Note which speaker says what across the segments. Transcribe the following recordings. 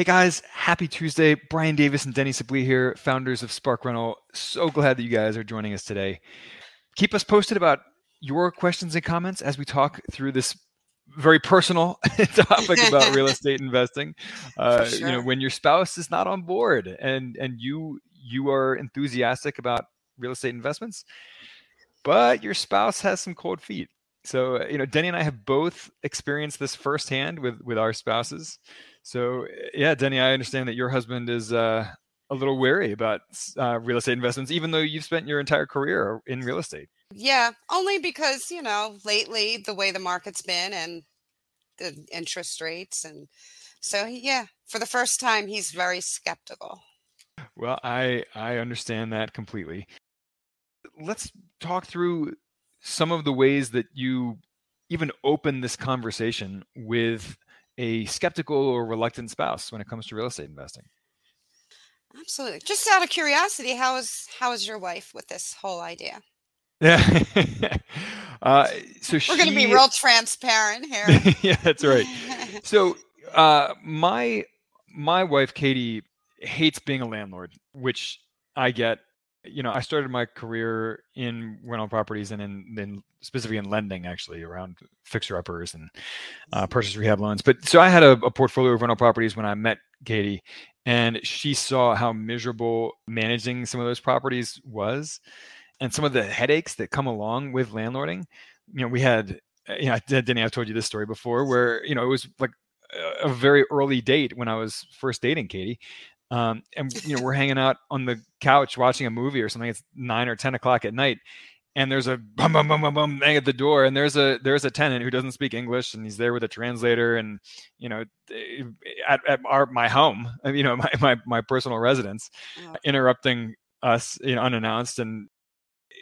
Speaker 1: Hey guys, happy Tuesday. Brian Davis and Deni Supplee here, founders of Spark Rental. So glad that you guys are joining us today. Keep us posted about your questions and comments as we talk through this very personal topic about real estate investing. Uh, sure. You know, when your spouse is not on board and and you you are enthusiastic about real estate investments, but your spouse has some cold feet. So you know, Deni and I have both experienced this firsthand with with our spouses. So yeah, Deni, I understand that your husband is uh, a little wary about uh, real estate investments, even though you've spent your entire career in real estate.
Speaker 2: Yeah, only because you know lately the way the market's been and the interest rates, and so yeah, for the first time he's very skeptical.
Speaker 1: Well, I I understand that completely. Let's talk through some of the ways that you even open this conversation with a skeptical or reluctant spouse when it comes to real estate investing?
Speaker 2: Absolutely. Just out of curiosity, how is how is your wife with this whole idea?
Speaker 1: Yeah. uh, so
Speaker 2: we're going to be real transparent here.
Speaker 1: yeah, that's right. So uh, my my wife Katie hates being a landlord, which I get you know, I started my career in rental properties and in, in specifically in lending, actually around fixer uppers and uh, purchase rehab loans. But so I had a, a, portfolio of rental properties when I met Katie, and she saw how miserable managing some of those properties was, and some of the headaches that come along with landlording. You know, we had, uh, you know, Deni, I've told you this story before, where you know it was like a very early date when I was first dating Katie, um, and you know we're hanging out on the couch watching a movie or something. It's nine or ten o'clock at night, and there's a bum bum bum bum bum bang at the door, and there's a there's a tenant who doesn't speak English, and he's there with a translator, and you know, at, at our my home, you know, my my, my personal residence, yeah. interrupting us, you know, unannounced, and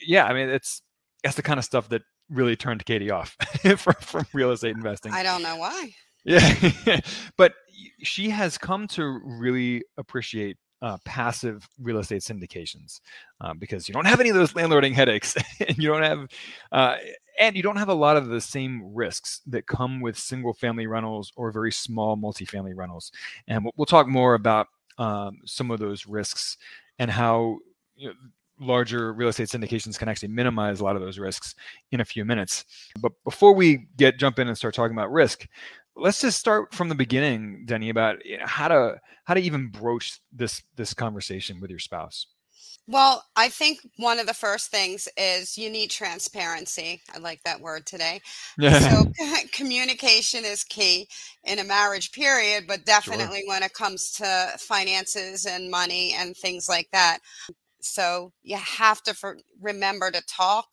Speaker 1: yeah, I mean, it's that's the kind of stuff that really turned Katie off from, from real estate investing.
Speaker 2: I don't know why.
Speaker 1: Yeah, but she has come to really appreciate uh, passive real estate syndications uh, because you don't have any of those landlording headaches, and you don't have, uh, and you don't have a lot of the same risks that come with single family rentals or very small multifamily rentals. And we'll, we'll talk more about um, some of those risks and how. You know, larger real estate syndications can actually minimize a lot of those risks in a few minutes. But before we get jump in and start talking about risk, let's just start from the beginning, Deni, about eh, how to how to even broach this this conversation with your spouse.
Speaker 2: Well, I think one of the first things is you need transparency. I like that word today. So communication is key in a marriage period, but definitely sure. when it comes to finances and money and things like that. So you have to for, remember to talk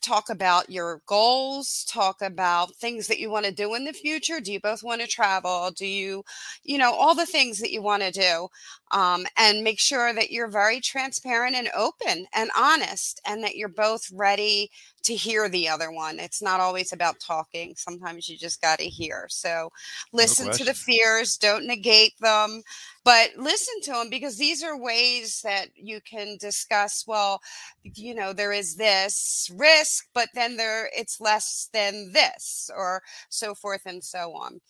Speaker 2: talk about your goals talk about things that you want to do in the future do you both want to travel do you you know all the things that you want to do um, and make sure that you're very transparent and open and honest and that you're both ready to hear the other one it's not always about talking sometimes you just got to hear. So listen no to the fears don't negate them but listen to them because these are ways that you can discuss well you know there is this risk but then there it's less than this or so forth and so on.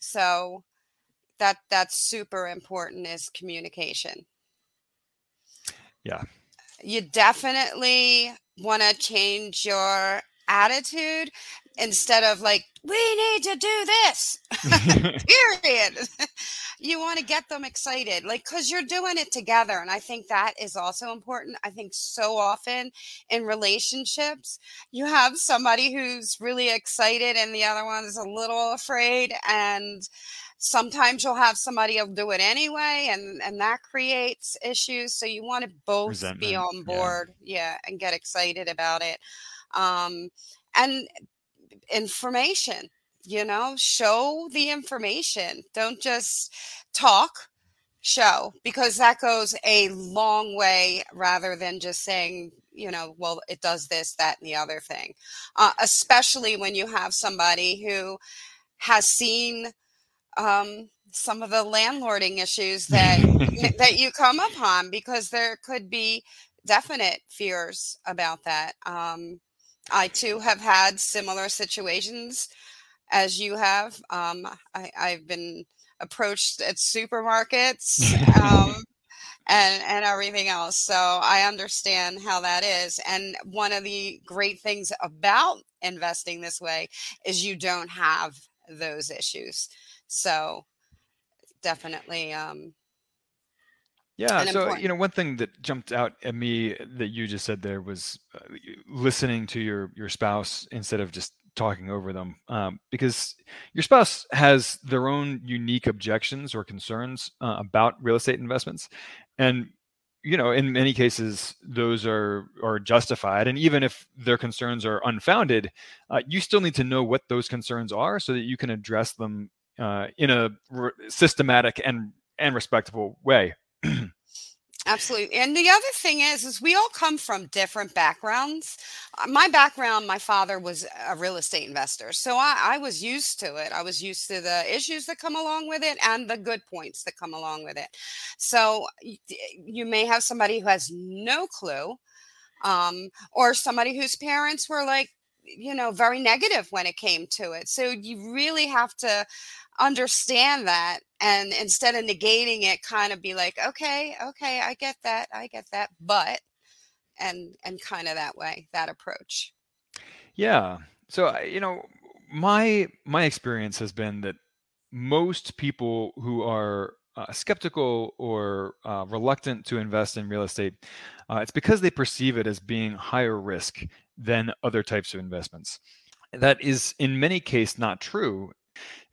Speaker 2: So that that's super important is communication.
Speaker 1: Yeah.
Speaker 2: You definitely want to change your attitude instead of like we need to do this. Period. You want to get them excited like because you're doing it together and i think that is also important. I think so often in relationships you have somebody who's really excited and the other one is a little afraid and sometimes you'll have somebody who'll do it anyway and and that creates issues so you want to both Resentment. be on board yeah. yeah and get excited about it um and information you know, show the information. Don't just talk, show, because that goes a long way rather than just saying, you know, well, it does this, that, and the other thing. Uh, especially when you have somebody who has seen um, some of the landlording issues that that you come upon, because there could be definite fears about that. Um, I too have had similar situations as you have. Um, I, have been approached at supermarkets um, and and everything else, so I understand how that is. And one of the great things about investing this way is you don't have those issues. So definitely um,
Speaker 1: yeah. So, important. you know, one thing that jumped out at me that you just said there was uh, listening to your your spouse instead of just talking over them, um, because your spouse has their own unique objections or concerns uh, about real estate investments, and you know, in many cases, those are are justified, and even if their concerns are unfounded, uh, you still need to know what those concerns are so that you can address them uh, in a re- systematic and and respectable way.
Speaker 2: Absolutely. And the other thing is, is we all come from different backgrounds. Uh, my background, my father was a real estate investor. So I, I, was used to it. I was used to the issues that come along with it and the good points that come along with it. So you may have somebody who has no clue, um, or somebody whose parents were like, you know, very negative when it came to it. So you really have to understand that and instead of negating it kind of be like okay okay i get that i get that but and and kind of that way that approach.
Speaker 1: Yeah so you know my my experience has been that most people who are uh, skeptical or uh, reluctant to invest in real estate uh, it's because they perceive it as being higher risk than other types of investments. That is in many cases not true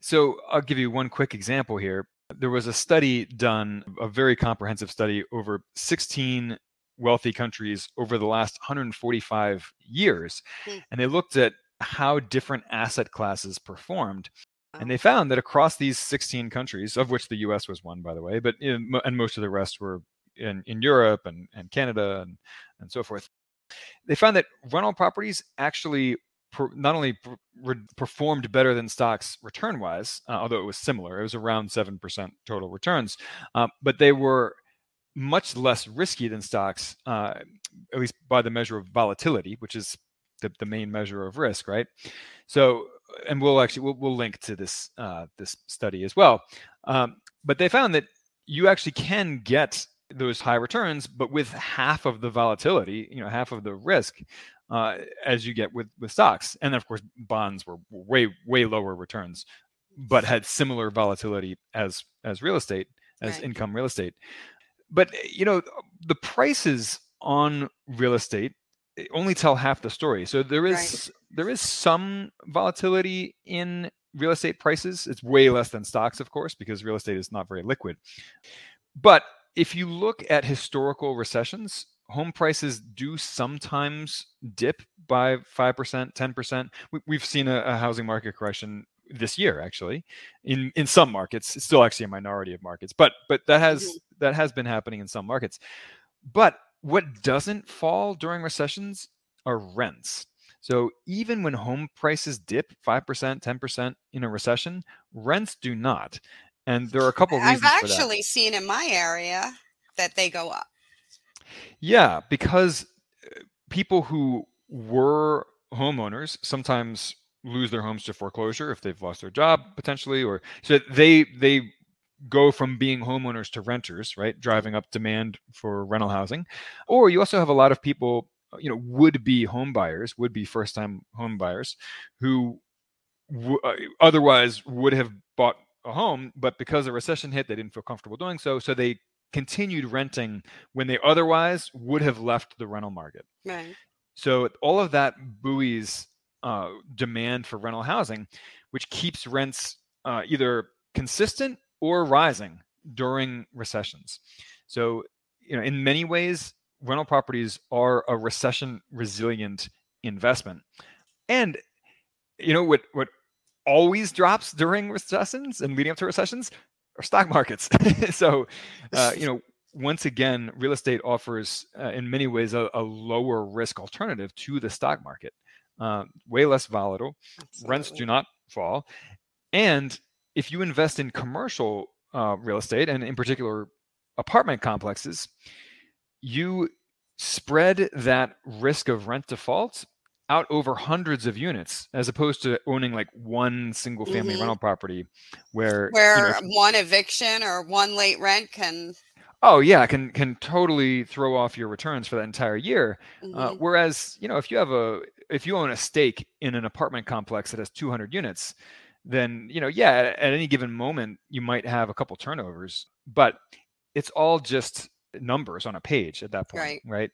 Speaker 1: so I'll give you one quick example here. There was a study done, a very comprehensive study over 16 wealthy countries over the last 145 years. Mm. And they looked at how different asset classes performed. And they found that across these 16 countries, of which the US was one, by the way, but in, and most of the rest were in, in Europe and, and Canada and, and so forth, they found that rental properties actually per, not only per, performed better than stocks return wise, uh, although it was similar, it was around 7% total returns, uh, but they were much less risky than stocks, uh, at least by the measure of volatility, which is the, the main measure of risk, right? So, and we'll actually we'll, we'll link to this uh, this study as well. Um, but they found that you actually can get those high returns, but with half of the volatility, you know, half of the risk uh, as you get with with stocks. And then of course, bonds were way way lower returns, but had similar volatility as as real estate, as right. income real estate. But you know, the prices on real estate eh, only tell half the story. So there is right. there is some volatility in real estate prices. It's way less than stocks, of course, because real estate is not very liquid. But if you look at historical recessions, home prices do sometimes dip by 5%, 10%. We, have seen a, a, housing market correction this year actually in in some markets it's still actually a minority of markets but but that has mm-hmm. that has been happening in some markets but what doesn't fall during recessions are rents so even when home prices dip 5% 10% in a recession rents do not and there are a couple of reasons
Speaker 2: i've actually seen in my area that they go up.
Speaker 1: Yeah, because uh, people who were homeowners sometimes lose their homes to foreclosure if they've lost their job potentially or so they they go from being homeowners to renters right driving up demand for rental housing. Or you also have a lot of people uh, you know would be home buyers would be first time home buyers who w- uh, otherwise would have bought a home but because the recession hit they didn't feel comfortable doing so so they continued renting when they otherwise would have left the rental market.
Speaker 2: Right.
Speaker 1: So all of that buoys uh, demand for rental housing, which keeps rents uh, either consistent or rising during recessions. So, you know, in many ways, rental properties are a recession resilient investment. And you know what what always drops during recessions and leading up to recessions are stock markets. so, uh, you know, once again, real estate offers, uh, in many ways, a, a, lower risk alternative to the stock market. Uh, way less volatile. Absolutely. Rents do not fall. And if you invest in commercial uh, real estate, and in particular apartment complexes, you spread that risk of rent default out over hundreds of units as opposed to owning like one single family mm-hmm. rental property where
Speaker 2: where you know, one eviction or one late rent can
Speaker 1: oh yeah can can totally throw off your returns for that entire year uh, mm-hmm. uh, whereas you know if you have a if you own a stake in an apartment complex that has 200 units then you know yeah at, at any given moment you might have a couple turnovers but it's all just numbers on a page at that point right, right?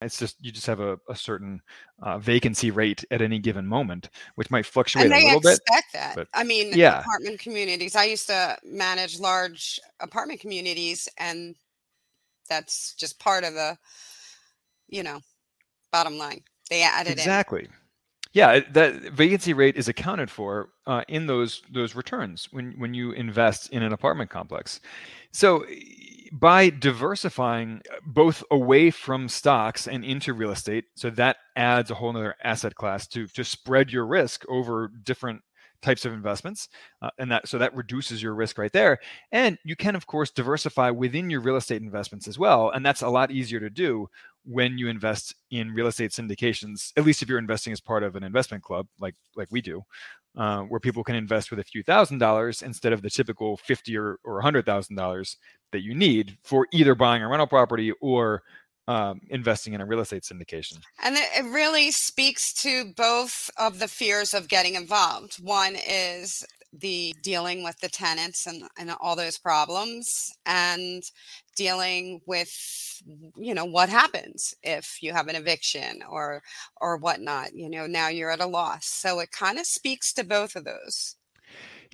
Speaker 1: It's just you just have a, a certain uh, vacancy rate at any given moment, which might fluctuate
Speaker 2: a
Speaker 1: little bit.
Speaker 2: expect that. But, I mean, yeah. apartment communities. I used to manage large apartment communities, and that's just part of the, you know, bottom line. They added
Speaker 1: exactly. In. Yeah, that vacancy rate is accounted for uh, in those those returns when when you invest in an apartment complex. So by diversifying uh, both away from stocks and into real estate, so that adds a whole other asset class to to spread your risk over different types of investments uh, and that so that reduces your risk right there. And you can of course diversify within your real estate investments as well and that's a lot easier to do when you invest in real estate syndications at least if you're investing as part of an investment club like like we do uh, where people can invest with a few thousand dollars instead of the typical 50 or, or $100000 that you need for either buying a rental property or um, investing in a real estate syndication.
Speaker 2: And it really speaks to both of the fears of getting involved. One is the dealing with the tenants and, and all those problems and dealing with you know what happens if you have an eviction or or whatnot you know now you're at a loss. So it kind of speaks to both of those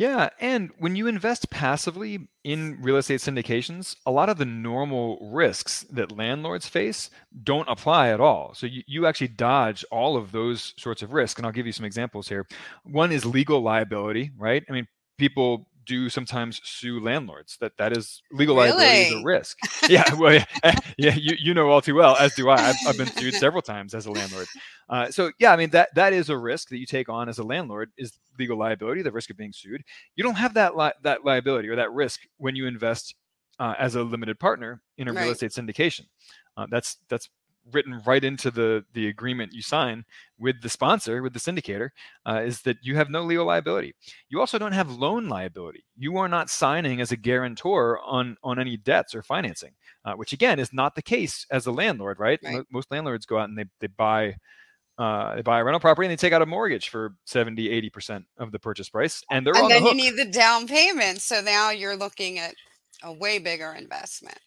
Speaker 1: yeah, and when you invest passively in real estate syndications, a lot of the normal risks that landlords face don't apply at all. So you, you actually dodge all of those sorts of risks. And I'll give you some examples here. One is legal liability, right? I mean, people do sometimes sue landlords. That that is legal really? liability is a risk. yeah, well, yeah, eh, yeah, you you know all too well, as do I. I've, I've been sued several times as a landlord. Uh, so yeah, I mean that that is a risk that you take on as a landlord is legal liability, the risk of being sued. You don't have that li- that liability or that risk when you invest uh, as a limited partner in a right. real estate syndication. Uh, that's that's written right into the the agreement you sign with the sponsor with the syndicator uh, is that you have no legal liability. You also don't have loan liability. You are not signing as a guarantor on on any debts or financing uh, which again is not the case as a landlord right, right. most landlords go out and they, they buy uh, they buy a rental property and they take out a mortgage for 70 80% of the purchase price and they're
Speaker 2: and
Speaker 1: then
Speaker 2: the you need the down payment so now you're looking at a way bigger investment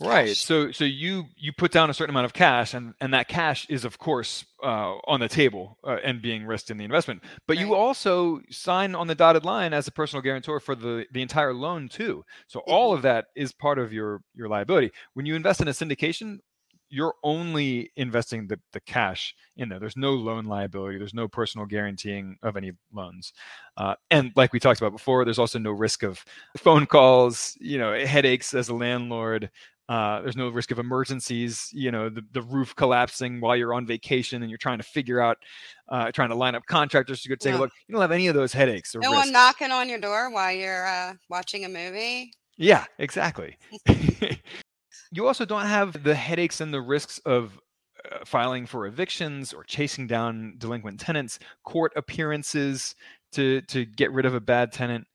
Speaker 1: right so so you you put down a certain amount of cash and and that cash is of course uh, on the table uh, and being risked in the investment but right. you also sign on the dotted line as a personal guarantor for the the entire loan too so mm-hmm. all of that is part of your your liability when you invest in a syndication you're only investing the, the cash in there. There's no loan liability. There's no personal guaranteeing of any loans. Uh, and like we talked about before, there's also no risk of phone calls, you know, headaches as a landlord, uh, there's no risk of emergencies, you know, the, the roof collapsing while you're on vacation and you're trying to figure out, uh, trying to line up contractors to go take yeah. a look. You don't have any of those headaches.
Speaker 2: Or no
Speaker 1: risks.
Speaker 2: one knocking on your door while you're uh, watching a movie.
Speaker 1: Yeah, exactly. you also don't have the headaches and the risks of uh, filing for evictions or chasing down delinquent tenants, court appearances to to get rid of a bad tenant.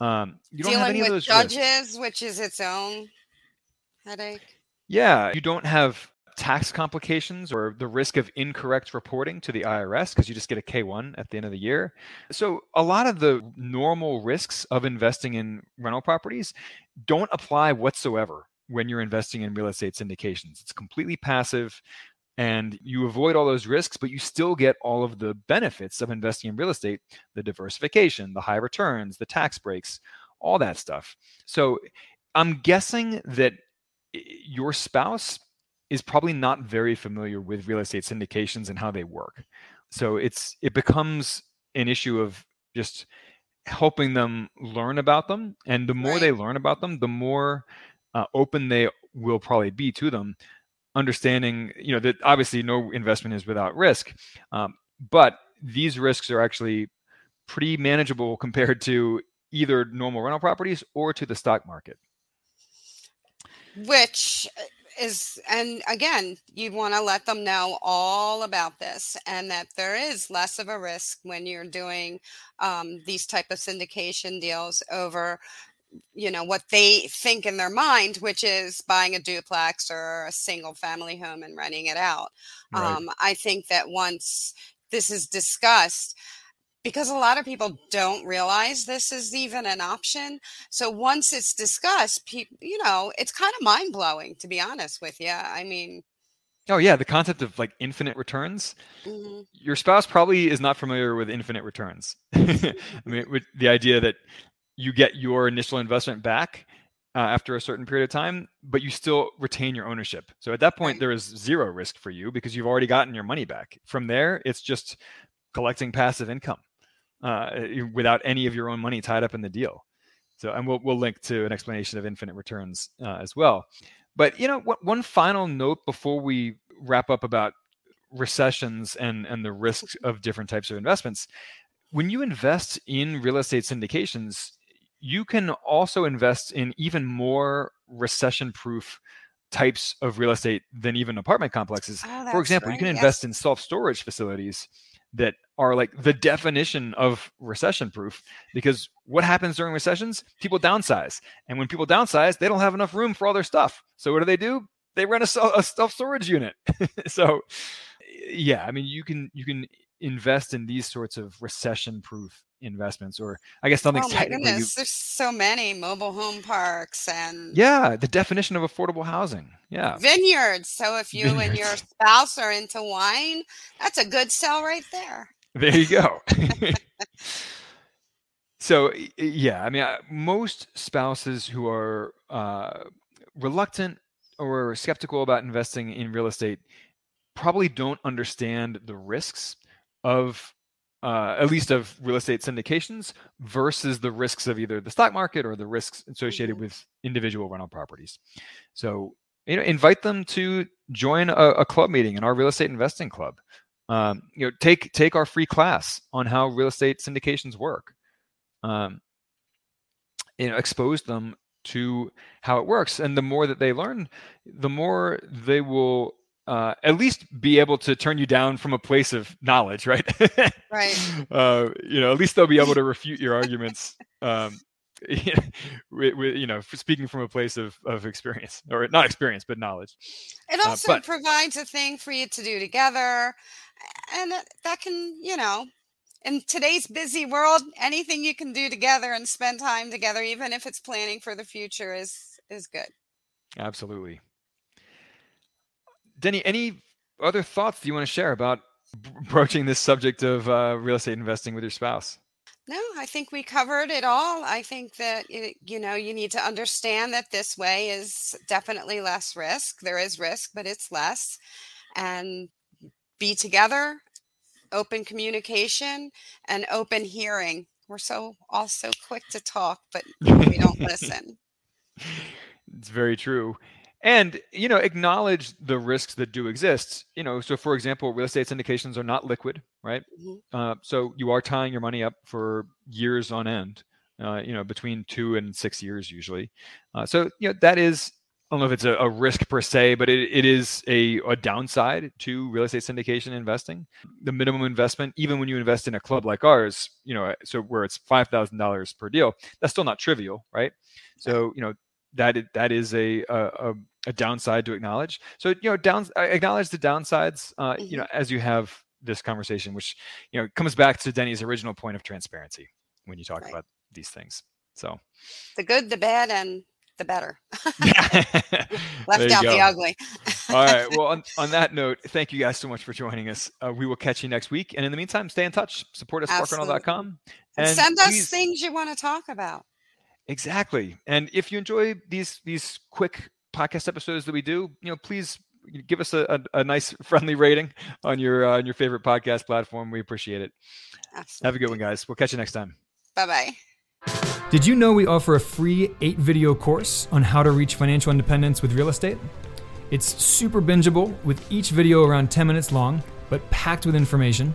Speaker 1: Um, you don't
Speaker 2: Dealing
Speaker 1: have any of those
Speaker 2: judges,
Speaker 1: risks.
Speaker 2: which is its own headache?
Speaker 1: Yeah, you don't have tax complications or the risk of incorrect reporting to the IRS because you just get a K1 at the end of the year. So, a lot of the normal risks of investing in rental properties don't apply whatsoever when you're investing in real estate syndications. It's completely passive and you avoid all those risks, but you still get all of the benefits of investing in real estate the diversification, the high returns, the tax breaks, all that stuff. So, I'm guessing that your spouse is probably not very familiar with real estate syndications and how they work. So it's it becomes an issue of just helping them learn about them. And the more right. they learn about them, the more uh, open they will probably be to them. Understanding, you know, that obviously no investment is without risk, um, but these risks are actually pretty manageable compared to either normal rental properties or to the stock market.
Speaker 2: Which uh, is, and again, you want to let them know all about this and that there is less of a risk when you're doing um, these type of syndication deals over you know what they think in their mind which is buying a duplex or a single family home and renting it out right. um, i think that once this is discussed because a lot of people don't realize this is even an option. So once it's discussed, people, you know, it's kind of mind blowing to be honest with you. I mean,
Speaker 1: Oh yeah, the concept of like infinite returns. Mm-hmm. Your spouse probably is not familiar with infinite returns. I mean, with the idea that you get your initial investment back uh, after a certain period of time, but you still retain your ownership. So at that point, right. there is zero risk for you because you've already gotten your money back. From there, it's just collecting passive income uh, without any of your own money tied up in the deal. So, and we'll we'll link to an explanation of infinite returns uh, as well. But you know, what, one final note before we wrap up about recessions and and the risks of different types of investments. When you invest in real estate syndications, you can also invest in even more recession-proof types of real estate than even apartment complexes. Oh, For example, right. you can invest yes. in self-storage facilities that are like the definition of recession proof because what happens during recessions? People downsize and when people downsize they don't have enough room for all their stuff. So what do they do? They rent a, a storage unit. So yeah i mean you can you can invest in these sorts of recession proof investments or i guess something
Speaker 2: oh my goodness there's so many mobile home parks and
Speaker 1: yeah the definition of affordable housing yeah.
Speaker 2: Vineyards so if you vineyards. and your spouse are into wine that's a good sell right there.
Speaker 1: There you go. So yeah i mean most spouses who are uh, reluctant or skeptical about investing in real estate probably don't understand the risks of uh, at least of real estate syndications versus the risks of either the stock market or the risks associated mm-hmm. with individual rental properties. So, you know, invite them to join a, a club meeting in our real estate investing club. Um, you know, take take our free class on how real estate syndications work. Um, you know, expose them to how it works, and the more that they learn, the more they will uh, at least be able to turn you down from a place of knowledge, right?
Speaker 2: right.
Speaker 1: Uh, you know, at least they'll be able to refute your arguments. Um, with, with, you know, speaking from a place of, of experience or not experience, but knowledge.
Speaker 2: It uh, also uh, but, provides a thing for you to do together. And that can, you know, in today's busy world, anything you can do together and spend time together, even if it's planning for the future is, is good.
Speaker 1: Absolutely. Deni, any other thoughts you want to share about broaching this subject of uh, real estate investing with your spouse?
Speaker 2: No, I think we covered it all. I think that you know you need to understand that this way is definitely less risk. There is risk, but it's less, and be together, open communication, and open hearing. We're so all so quick to talk, but we don't listen.
Speaker 1: It's very true and you know acknowledge the risks that do exist you know so for example real estate syndications are not liquid right mm-hmm. uh, so you are tying your money up for years on end uh, you know between two and six years usually uh, so you know that is I don't know if it's a, a risk per se, but it, it is a, a downside to real estate syndication investing. The minimum investment, even when you invest in a club like ours, you know, so where it's five thousand dollars per deal, that's still not trivial, right? So you know, that that is a, a, a downside to acknowledge. So you know, down acknowledge the downsides. Uh, mm-hmm. You know, as you have this conversation, which you know comes back to Deni's original point of transparency when you talk right. about these things. So
Speaker 2: the good, the bad, and the better. Left out go. the ugly.
Speaker 1: All right. Well, on, on, that note, thank you guys so much for joining us. Uh, we will catch you next week. And in the meantime, stay in touch. Support us, sparkrental.com.
Speaker 2: And, and send us please, things you want to talk about.
Speaker 1: Exactly. And if you enjoy these these quick podcast episodes that we do, you know, please
Speaker 2: give us a, a, a nice friendly rating on your uh, on your favorite podcast platform. We appreciate it. Absolutely. Have a good one, guys. We'll catch you next time.
Speaker 3: Bye bye.
Speaker 1: Did you know we offer a free eight video course on how to reach financial independence with real estate? It's super bingeable with each video around 10 minutes long, but packed with information.